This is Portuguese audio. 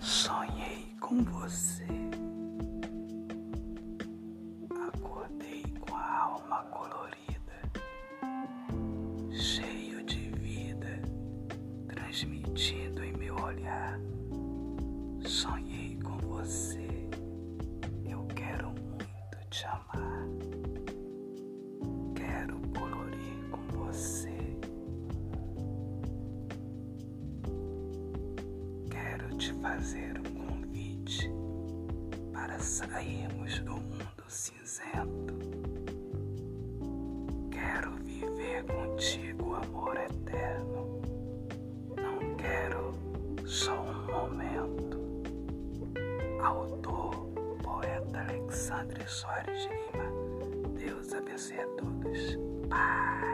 Sonhei com você. Acordei com a alma colorida, cheio de vida, transmitindo em meu olhar. Sonhei com você. Eu quero muito te amar. Te fazer um convite para sairmos do mundo cinzento. Quero viver contigo amor eterno. Não quero só um momento. Autor, poeta Alexandre Soares de Lima. Deus abençoe a todos. Paz.